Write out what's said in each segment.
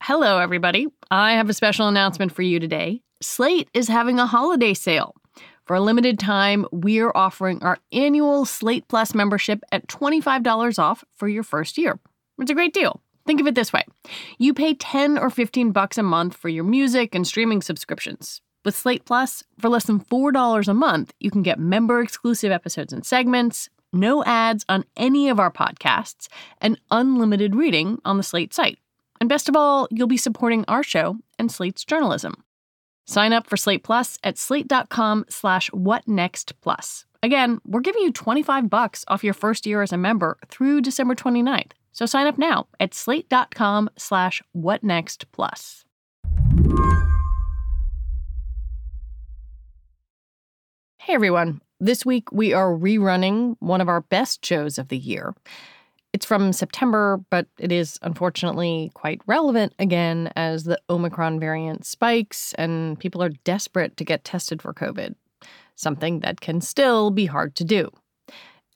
Hello, everybody. I have a special announcement for you today. Slate is having a holiday sale. For a limited time, we're offering our annual Slate Plus membership at $25 off for your first year. It's a great deal. Think of it this way you pay 10 or 15 bucks a month for your music and streaming subscriptions. With Slate Plus, for less than $4 a month, you can get member exclusive episodes and segments, no ads on any of our podcasts, and unlimited reading on the Slate site. And best of all, you'll be supporting our show and Slate's journalism. Sign up for Slate Plus at slate.com slash whatnextplus. Again, we're giving you 25 bucks off your first year as a member through December 29th. So sign up now at slate.com slash whatnextplus. Hey everyone. This week we are rerunning one of our best shows of the year. It's from September, but it is unfortunately quite relevant again as the Omicron variant spikes and people are desperate to get tested for COVID, something that can still be hard to do.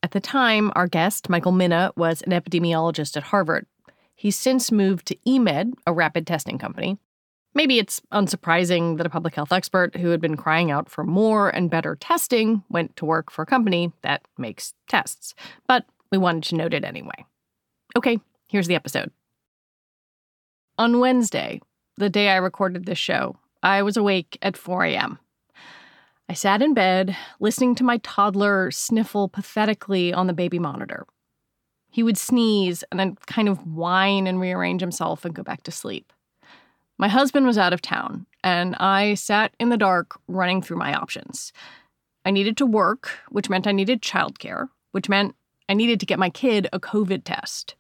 At the time, our guest, Michael Mina, was an epidemiologist at Harvard. He's since moved to eMed, a rapid testing company. Maybe it's unsurprising that a public health expert who had been crying out for more and better testing went to work for a company that makes tests. But we wanted to note it anyway. Okay, here's the episode. On Wednesday, the day I recorded this show, I was awake at 4 a.m. I sat in bed, listening to my toddler sniffle pathetically on the baby monitor. He would sneeze and then kind of whine and rearrange himself and go back to sleep. My husband was out of town, and I sat in the dark running through my options. I needed to work, which meant I needed childcare, which meant I needed to get my kid a COVID test.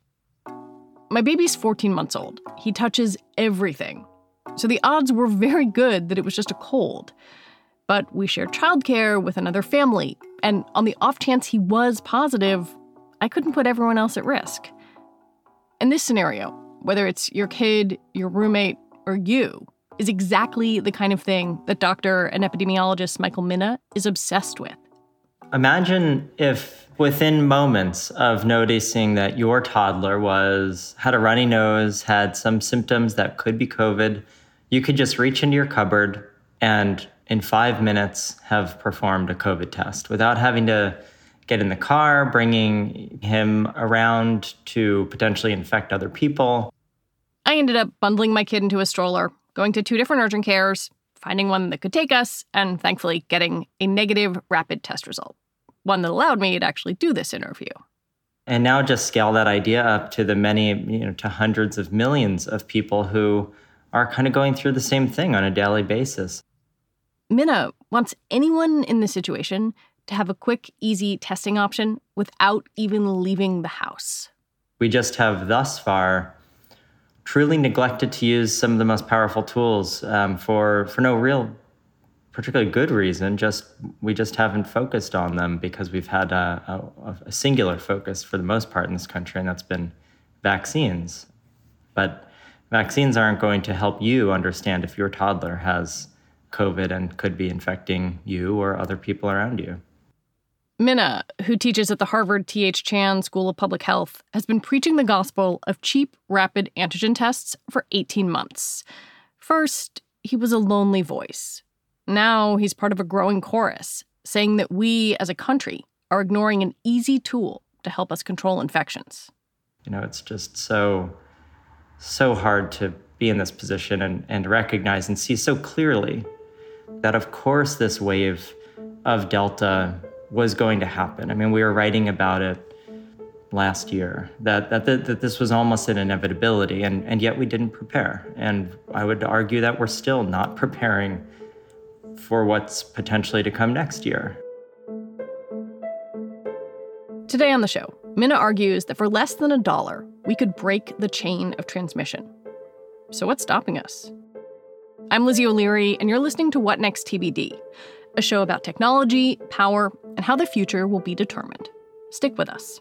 My baby's 14 months old. He touches everything. So the odds were very good that it was just a cold. But we shared childcare with another family, and on the off chance he was positive, I couldn't put everyone else at risk. In this scenario, whether it's your kid, your roommate, or you, is exactly the kind of thing that doctor and epidemiologist Michael Mina is obsessed with. Imagine if within moments of noticing that your toddler was had a runny nose, had some symptoms that could be COVID, you could just reach into your cupboard and in 5 minutes have performed a COVID test without having to get in the car, bringing him around to potentially infect other people. I ended up bundling my kid into a stroller, going to two different urgent cares, finding one that could take us, and thankfully getting a negative rapid test result one that allowed me to actually do this interview. And now just scale that idea up to the many, you know, to hundreds of millions of people who are kind of going through the same thing on a daily basis. Mina wants anyone in this situation to have a quick, easy testing option without even leaving the house. We just have thus far truly neglected to use some of the most powerful tools um, for, for no real particularly good reason. Just we just haven't focused on them because we've had a, a, a, singular focus for the most part in this country, and that's been vaccines. But vaccines aren't going to help you understand if your toddler has COVID and could be infecting you or other people around you. Mina, who teaches at the Harvard T.H. Chan School of Public Health, has been preaching the gospel of cheap, rapid antigen tests for 18 months. First, he was a lonely voice now he's part of a growing chorus saying that we as a country are ignoring an easy tool to help us control infections. You know, it's just so so hard to be in this position and, and recognize and see so clearly that, of course, this wave of Delta was going to happen. I mean, we were writing about it last year that, that, that, this was almost an inevitability, and, and yet we didn't prepare. And I would argue that we're still not preparing for what's potentially to come next year. Today on the show, Mina argues that for less than a dollar, we could break the chain of transmission. So, what's stopping us? I'm Lizzie O'Leary, and you're listening to What Next TBD, a show about technology, power, and how the future will be determined. Stick with us.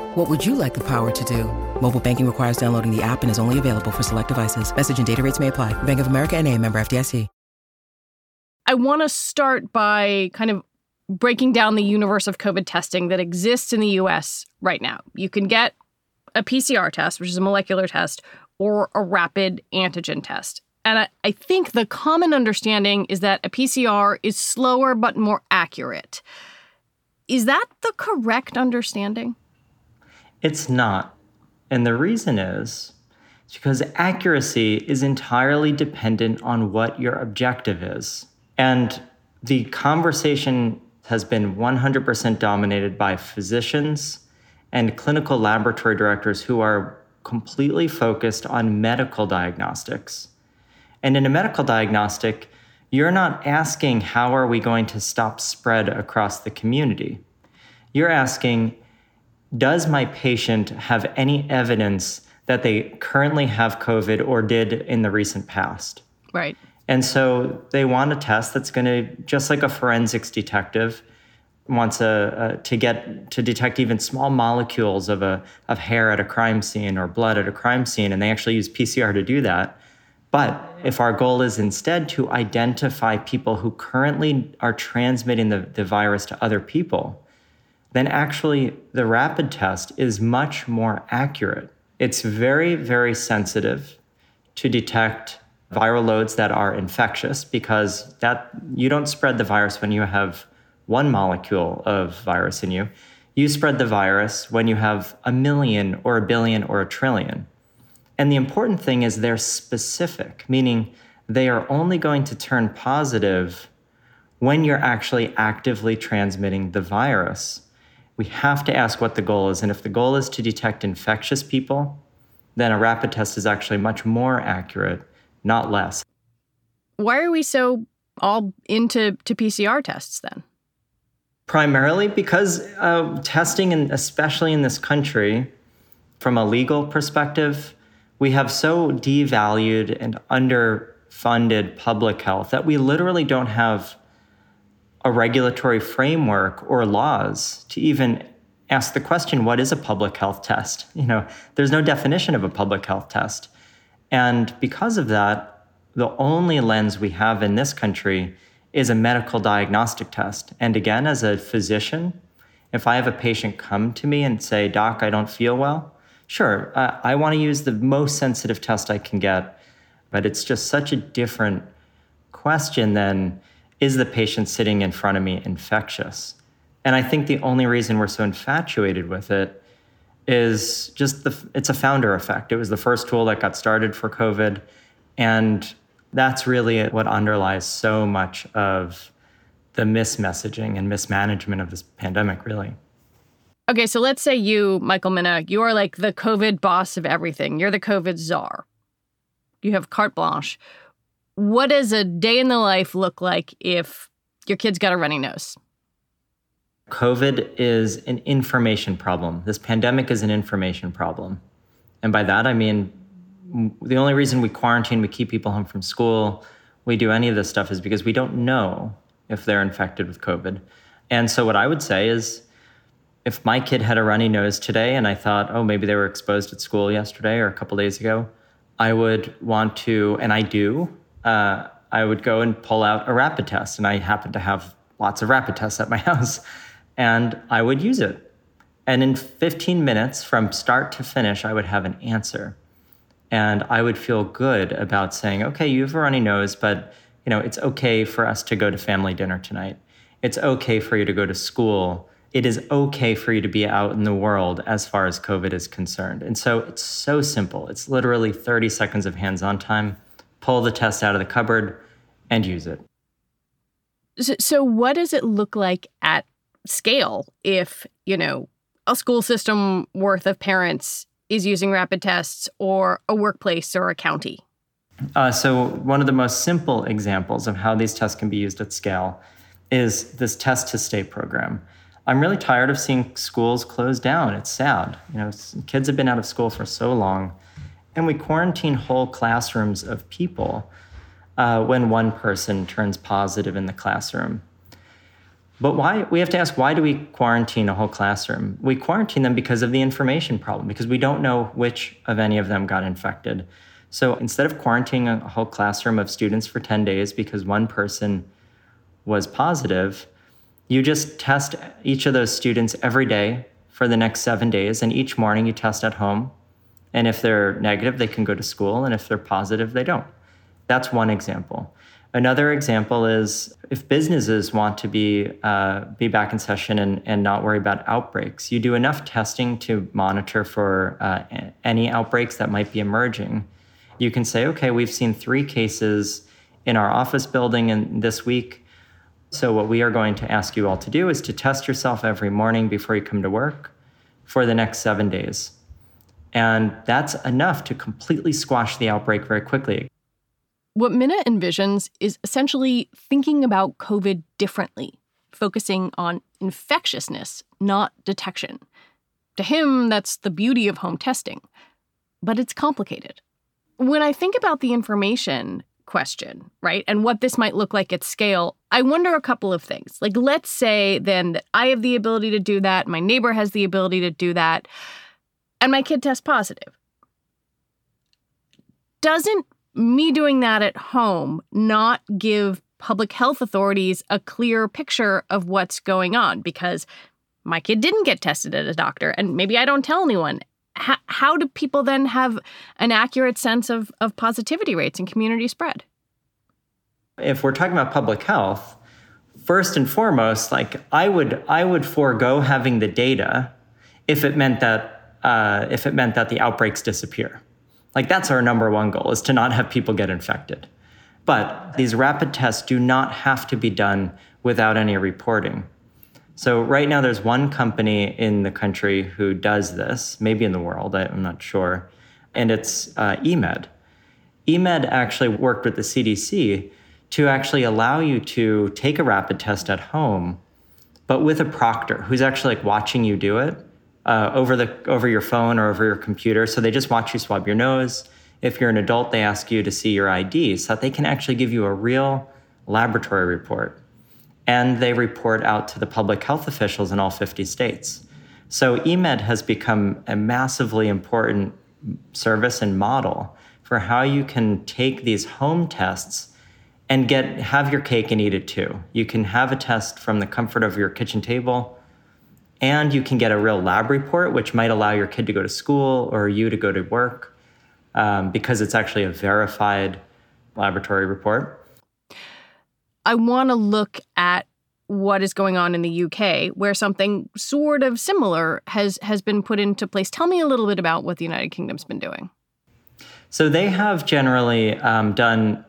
What would you like the power to do? Mobile banking requires downloading the app and is only available for select devices. Message and data rates may apply. Bank of America and a member FDIC. I want to start by kind of breaking down the universe of COVID testing that exists in the US right now. You can get a PCR test, which is a molecular test, or a rapid antigen test. And I, I think the common understanding is that a PCR is slower but more accurate. Is that the correct understanding? It's not. And the reason is because accuracy is entirely dependent on what your objective is. And the conversation has been 100% dominated by physicians and clinical laboratory directors who are completely focused on medical diagnostics. And in a medical diagnostic, you're not asking how are we going to stop spread across the community. You're asking does my patient have any evidence that they currently have COVID or did in the recent past? Right. And so they want a test that's going to, just like a forensics detective wants a, a, to get to detect even small molecules of a of hair at a crime scene or blood at a crime scene, and they actually use PCR to do that. But if our goal is instead to identify people who currently are transmitting the, the virus to other people, then actually the rapid test is much more accurate. It's very, very sensitive to detect viral loads that are infectious because that you don't spread the virus when you have one molecule of virus in you. You spread the virus when you have a million or a billion or a trillion. And the important thing is they're specific, meaning they are only going to turn positive when you're actually actively transmitting the virus we have to ask what the goal is. And if the goal is to detect infectious people, then a rapid test is actually much more accurate, not less. Why are we so all into to PCR tests then? Primarily because uh, testing, and especially in this country, from a legal perspective, we have so devalued and underfunded public health that we literally don't have a regulatory framework or laws to even ask the question what is a public health test? You know there's no definition of a public health test. And because of that the only lens we have in this country is a medical diagnostic test. And again as a physician if i have a patient come to me and say doc i don't feel well sure uh, i want to use the most sensitive test i can get. But it's just such a different question than is the patient sitting in front of me infectious? And I think the only reason we're so infatuated with it is just the it's a founder effect. It was the first tool that got started for COVID. And That's really what underlies so much of the mismessaging and mismanagement of this pandemic, really. Okay, so let's say you, Michael Mina, you are like the COVID boss of everything. You're the COVID czar. You have carte blanche. What does a day in the life look like if your kid's got a runny nose? COVID is an information problem. This pandemic is an information problem. And by that, I mean the only reason we quarantine, we keep people home from school, we do any of this stuff is because we don't know if they're infected with COVID. And so, what I would say is if my kid had a runny nose today and I thought, oh, maybe they were exposed at school yesterday or a couple days ago, I would want to, and I do, uh, I would go and pull out a rapid test. And I happen to have lots of rapid tests at my house, and I would use it. And in 15 minutes from start to finish, I would have an answer. And I would feel good about saying, okay, you have a runny nose, but you know, it's okay for us to go to family dinner tonight. It's okay for you to go to school. It is okay for you to be out in the world as far as COVID is concerned. And so it's so simple. It's literally 30 seconds of hands on time. Pull the test out of the cupboard and use it. So, so, what does it look like at scale if, you know, a school system worth of parents is using rapid tests or a workplace or a county? Uh, so, one of the most simple examples of how these tests can be used at scale is this test to stay program. I'm really tired of seeing schools close down. It's sad. You know, kids have been out of school for so long, and we quarantine whole classrooms of people uh, when one person turns positive in the classroom. But why? We have to ask why do we quarantine a whole classroom? We quarantine them because of the information problem, because we don't know which of any of them got infected. So instead of quarantining a whole classroom of students for 10 days because one person was positive, you just test each of those students every day for the next seven days. And each morning you test at home. And if they're negative, they can go to school. And if they're positive, they don't. That's one example. Another example is if businesses want to be uh, be back in session and, and not worry about outbreaks, you do enough testing to monitor for uh, any outbreaks that might be emerging you can say, okay, we've seen three cases in our office building in this week. So, what we are going to ask you all to do is to test yourself every morning before you come to work for the next seven days. And that's enough to completely squash the outbreak very quickly. What Mina envisions is essentially thinking about COVID differently, focusing on infectiousness, not detection. To him, that's the beauty of home testing. But it's complicated. When I think about the information question, right, and what this might look like at scale, I wonder a couple of things. Like, let's say then that I have the ability to do that, my neighbor has the ability to do that, and my kid tests positive. Doesn't me doing that at home not give public health authorities a clear picture of what's going on? Because my kid didn't get tested at a doctor, and maybe I don't tell anyone how, how do people then have an accurate sense of, of positivity rates and community spread? If we're talking about public health, first and foremost, like I would I would forego having the data if it meant that uh, if it meant that the outbreaks disappear. Like that's our number one goal is to not have people get infected. But these rapid tests do not have to be done without any reporting. So right now, there's one company in the country who does this, maybe in the world, I'm not sure, and it's uh, eMed. eMed actually worked with the CDC to actually allow you to take a rapid test at home, but with a proctor who's actually like watching you do it uh, over the over your phone or over your computer. So they just watch you swab your nose. If you're an adult, they ask you to see your ID so that they can actually give you a real laboratory report and they report out to the public health officials in all 50 states. So eMed has become a massively important service and model for how you can take these home tests and get have your cake and eat it too. You can have a test from the comfort of your kitchen table and you can get a real lab report which might allow your kid to go to school or you to go to work um, because it's actually a verified laboratory report I want to look at what is going on in the UK, where something sort of similar has has been put into place. Tell me a little bit about what the United Kingdom's been doing. So they have generally um, done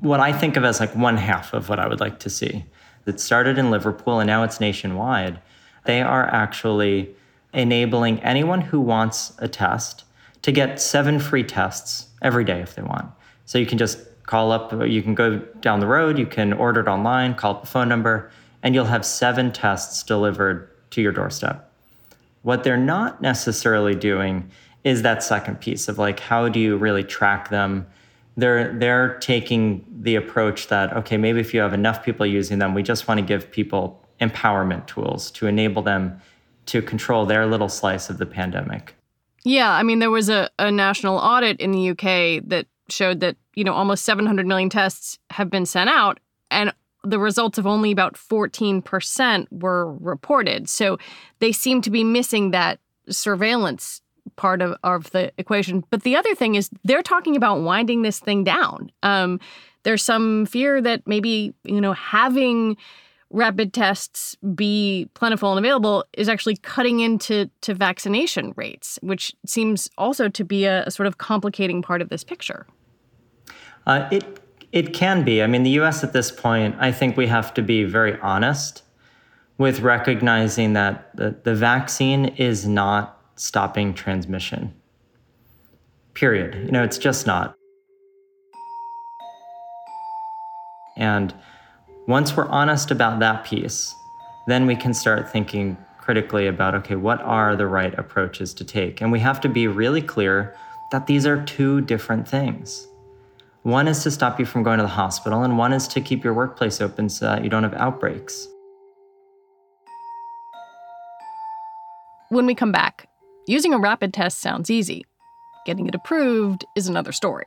what I think of as like one half of what I would like to see. It started in Liverpool and now it's nationwide. They are actually enabling anyone who wants a test to get seven free tests every day if they want. So you can just call up, you can go down the road, you can order it online, call up a phone number, and you'll have seven tests delivered to your doorstep. What they're not necessarily doing is that second piece of like, how do you really track them? They're they're taking the approach that okay, maybe if you have enough people using them, we just want to give people empowerment tools to enable them to control their little slice of the pandemic. Yeah, I mean, there was a, a national audit in the UK that showed that, you know, almost 700 million tests have been sent out, and the results of only about 14% were reported. So they seem to be missing that surveillance part of, of the equation. But the other thing is they're talking about winding this thing down. Um, there's some fear that maybe, you know, having rapid tests be plentiful and available is actually cutting into to vaccination rates, which seems also to be a, a sort of complicating part of this picture. Uh, it it can be. I mean, the U.S. at this point, I think we have to be very honest with recognizing that the, the vaccine is not stopping transmission. Period. You know, it's just not. And once we're honest about that piece, then we can start thinking critically about okay, what are the right approaches to take? And we have to be really clear that these are two different things. One is to stop you from going to the hospital, and one is to keep your workplace open so that you don't have outbreaks. When we come back, using a rapid test sounds easy. Getting it approved is another story.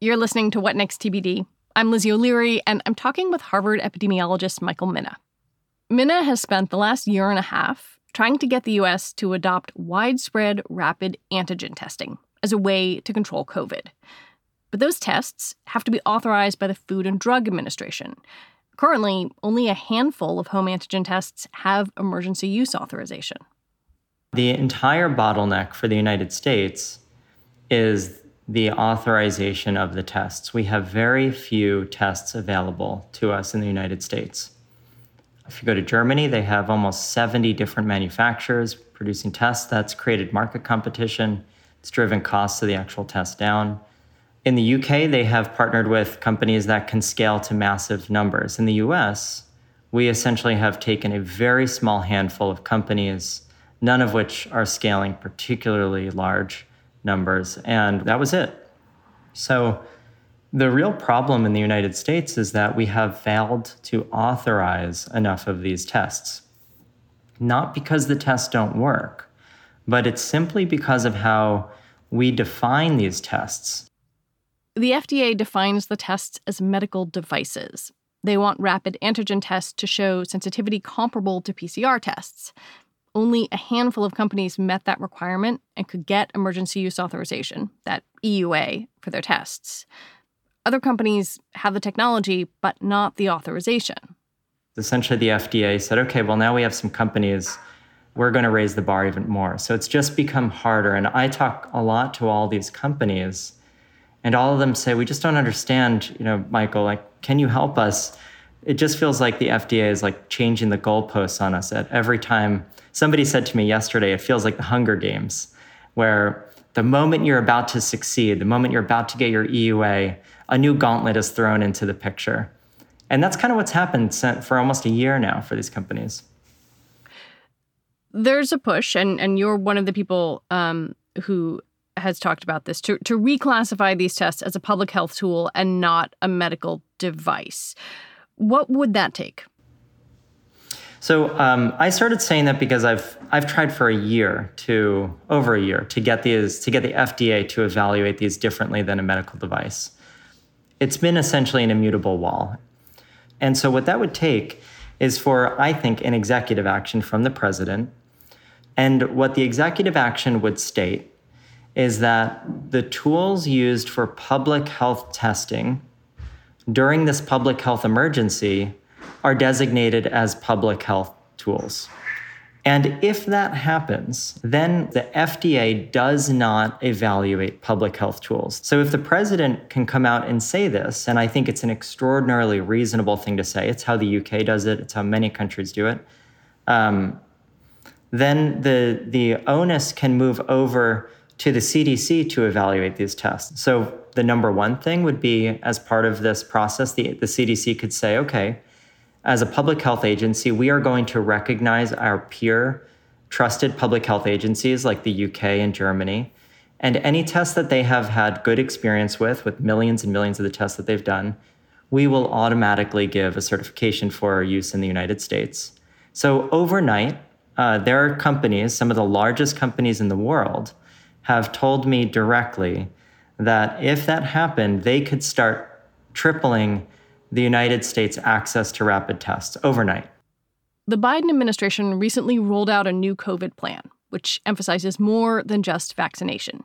You're listening to What Next TBD. I'm Lizzie O'Leary, and I'm talking with Harvard epidemiologist Michael Mina. Mina has spent the last year and a half trying to get the U.S. to adopt widespread rapid antigen testing as a way to control COVID. But those tests have to be authorized by the Food and Drug Administration. Currently, only a handful of home antigen tests have emergency use authorization. The entire bottleneck for the United States is the authorization of the tests. We have very few tests available to us in the United States. If you go to Germany, they have almost 70 different manufacturers producing tests. That's created market competition. It's driven costs of the actual test down. In the UK, they have partnered with companies that can scale to massive numbers. In the US, we essentially have taken a very small handful of companies none of which are scaling particularly large numbers. And that was it. So the real problem in the United States is that we have failed to authorize enough of these tests. Not because the tests don't work, but it's simply because of how we define these tests. The FDA defines the tests as medical devices. They want rapid antigen tests to show sensitivity comparable to PCR tests only a handful of companies met that requirement and could get emergency use authorization, that EUA, for their tests. Other companies have the technology, but not the authorization. Essentially, the FDA said, okay, well, now we have some companies, we're going to raise the bar even more. So it's just become harder. And I talk a lot to all these companies, and all of them say, we just don't understand, you know, Michael, like, can you help us? It just feels like the FDA is like changing the goalposts on us at every time. Somebody said to me yesterday, it feels like the Hunger Games, where the moment you're about to succeed, the moment you're about to get your EUA, a new gauntlet is thrown into the picture. And that's kind of what's happened for almost a year now for these companies. There's a push, and, and you're one of the people um, who has talked about this to, to reclassify these tests as a public health tool and not a medical device. What would that take? So um, I started saying that because I've I've tried for a year to over a year to get these to get the FDA to evaluate these differently than a medical device. It's been essentially an immutable wall, and so what that would take is for I think an executive action from the president, and what the executive action would state is that the tools used for public health testing during this public health emergency are designated as public health tools. And if that happens, then the FDA does not evaluate public health tools. So if the president can come out and say this, and I think it's an extraordinarily reasonable thing to say, it's how the UK does it, it's how many countries do it, um, then the, the onus can move over to the CDC to evaluate these tests. So the number one thing would be as part of this process, the, the CDC could say, okay, as a public health agency, we are going to recognize our peer trusted public health agencies like the UK and Germany. And any tests that they have had good experience with, with millions and millions of the tests that they've done, we will automatically give a certification for use in the United States. So overnight, uh, there are companies, some of the largest companies in the world, have told me directly that if that happened, they could start tripling the United States' access to rapid tests overnight. The Biden administration recently rolled out a new COVID plan, which emphasizes more than just vaccination.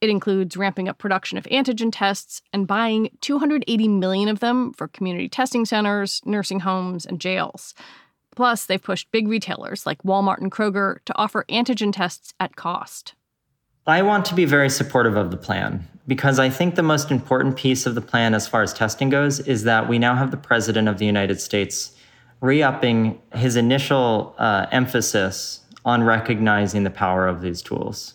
It includes ramping up production of antigen tests and buying 280 million of them for community testing centers, nursing homes, and jails. Plus, they've pushed big retailers like Walmart and Kroger to offer antigen tests at cost. I want to be very supportive of the plan because I think the most important piece of the plan as far as testing goes is that we now have the President of the United States re upping his initial uh, emphasis on recognizing the power of these tools.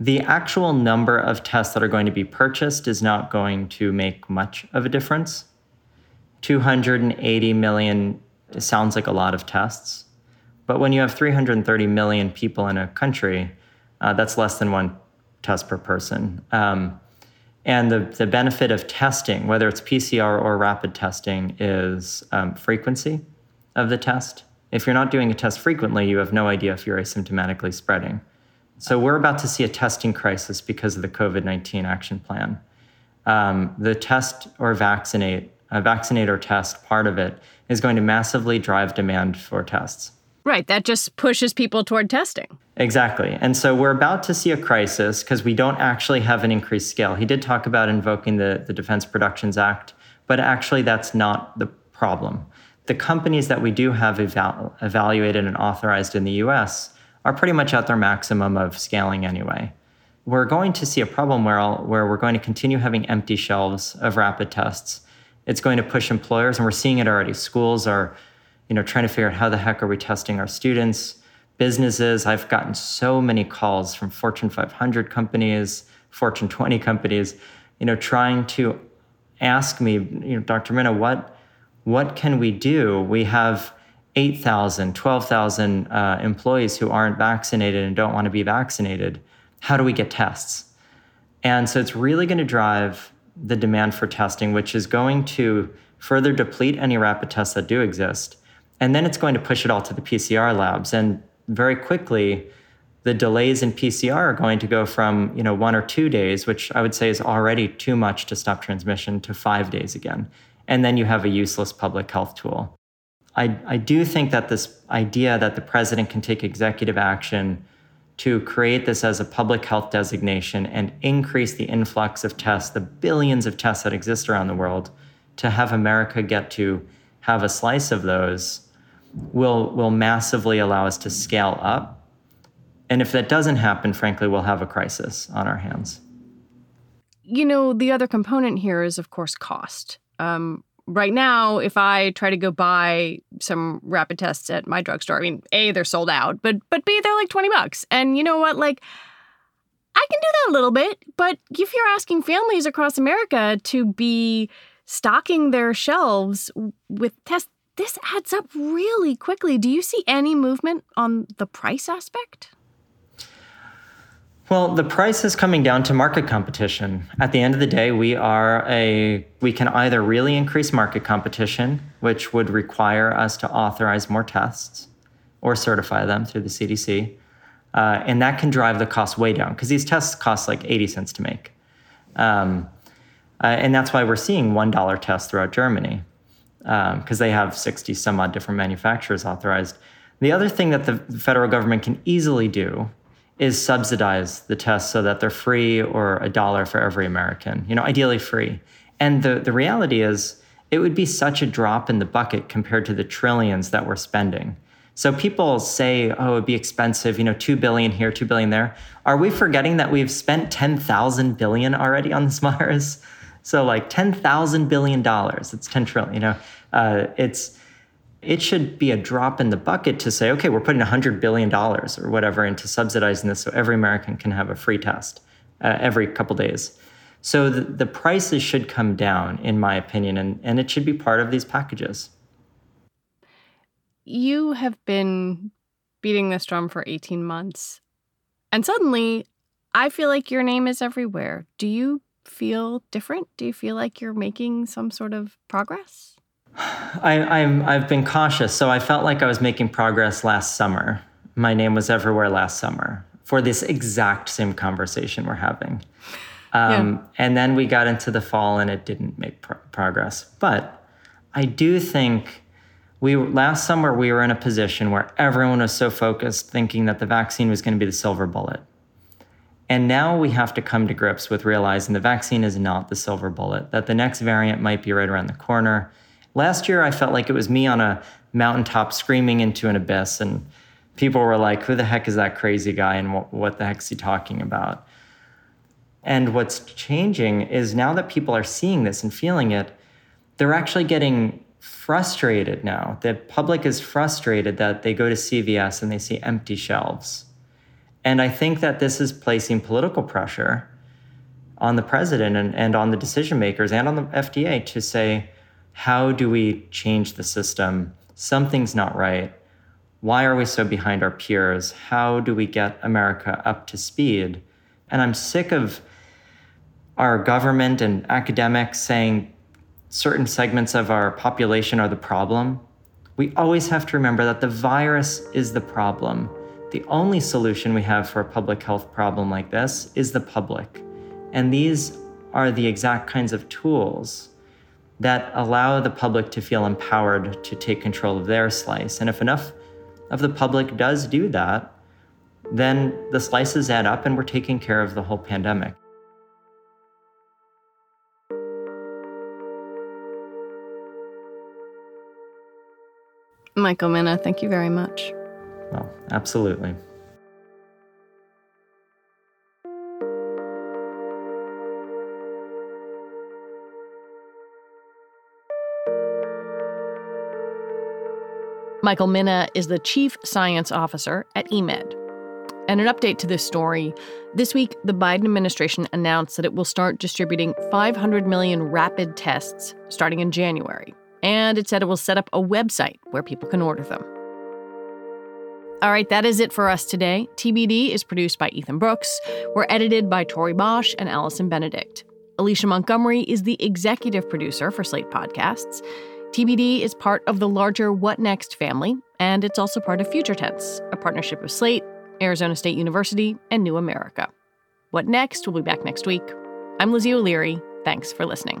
The actual number of tests that are going to be purchased is not going to make much of a difference. 280 million sounds like a lot of tests, but when you have 330 million people in a country, uh, that's less than one test per person. Um, and the, the benefit of testing, whether it's PCR or rapid testing, is um, frequency of the test. If you're not doing a test frequently, you have no idea if you're asymptomatically spreading. So we're about to see a testing crisis because of the COVID 19 action plan. Um, the test or vaccinate, a vaccinate or test part of it is going to massively drive demand for tests. Right. That just pushes people toward testing. Exactly. And so we're about to see a crisis because we don't actually have an increased scale. He did talk about invoking the, the Defense Productions Act, but actually that's not the problem. The companies that we do have eval- evaluated and authorized in the US are pretty much at their maximum of scaling anyway. We're going to see a problem where, where we're going to continue having empty shelves of rapid tests. It's going to push employers, and we're seeing it already. Schools are you know, trying to figure out how the heck are we testing our students, businesses. I've gotten so many calls from Fortune 500 companies, Fortune 20 companies, you know, trying to ask me, you know, Dr. Mina, what, what can we do? We have 8,000, 12,000 uh, employees who aren't vaccinated and don't want to be vaccinated. How do we get tests? And so it's really going to drive the demand for testing, which is going to further deplete any rapid tests that do exist and then it's going to push it all to the PCR labs. And very quickly, the delays in PCR are going to go from you know one or two days, which I would say is already too much to stop transmission, to five days again. And then you have a useless public health tool. I, I do think that this idea that the president can take executive action to create this as a public health designation and increase the influx of tests, the billions of tests that exist around the world, to have America get to have a slice of those will will massively allow us to scale up. And if that doesn't happen, frankly, we'll have a crisis on our hands. You know, the other component here is, of course, cost. Um, right now, if I try to go buy some rapid tests at my drugstore, I mean, A, they're sold out, but but B, they're like 20 bucks. And you know what? Like I can do that a little bit, but if you're asking families across America to be stocking their shelves with tests, this adds up really quickly. Do you see any movement on the price aspect? Well, the price is coming down to market competition. At the end of the day, we are a we can either really increase market competition, which would require us to authorize more tests or certify them through the CDC, uh, and that can drive the cost way down because these tests cost like 80 cents to make. Um, uh, and that's why we're seeing $1 tests throughout Germany because um, they have 60 some odd different manufacturers authorized. The other thing that the federal government can easily do is subsidize the tests so that they're free or a dollar for every American, you know, ideally free. And the, the reality is, it would be such a drop in the bucket compared to the trillions that we're spending. So people say, oh, it'd be expensive, you know, 2 billion here, 2 billion there. Are we forgetting that we've spent 10,000 billion already on this virus? So like 10,000 billion dollars, it's 10 trillion, you know, uh, it's, it should be a drop in the bucket to say, okay, we're putting $100 billion or whatever into subsidizing this so every American can have a free test uh, every couple days. So the, the prices should come down, in my opinion, and, and it should be part of these packages. You have been beating this drum for 18 months, and suddenly I feel like your name is everywhere. Do you feel different? Do you feel like you're making some sort of progress? I, I'm, I've been cautious. So I felt like I was making progress last summer. My name was everywhere last summer for this exact same conversation we're having. Um, yeah. And then we got into the fall and it didn't make pro- progress. But I do think we last summer we were in a position where everyone was so focused thinking that the vaccine was going to be the silver bullet. And now we have to come to grips with realizing the vaccine is not the silver bullet, that the next variant might be right around the corner Last year, I felt like it was me on a mountaintop screaming into an abyss, and people were like, Who the heck is that crazy guy, and what, what the heck is he talking about? And what's changing is now that people are seeing this and feeling it, they're actually getting frustrated now. The public is frustrated that they go to CVS and they see empty shelves. And I think that this is placing political pressure on the president and, and on the decision makers and on the FDA to say, how do we change the system? Something's not right. Why are we so behind our peers? How do we get America up to speed? And I'm sick of our government and academics saying certain segments of our population are the problem. We always have to remember that the virus is the problem. The only solution we have for a public health problem like this is the public. And these are the exact kinds of tools that allow the public to feel empowered to take control of their slice. And if enough of the public does do that, then the slices add up and we're taking care of the whole pandemic. Michael Mina, thank you very much. Well, absolutely. Michael Mina is the Chief Science Officer at EMED. And an update to this story this week, the Biden administration announced that it will start distributing 500 million rapid tests starting in January. And it said it will set up a website where people can order them. All right, that is it for us today. TBD is produced by Ethan Brooks. We're edited by Tori Bosch and Allison Benedict. Alicia Montgomery is the executive producer for Slate Podcasts. TBD is part of the larger What Next family, and it's also part of Future Tense, a partnership of Slate, Arizona State University, and New America. What Next will be back next week. I'm Lizzie O'Leary. Thanks for listening.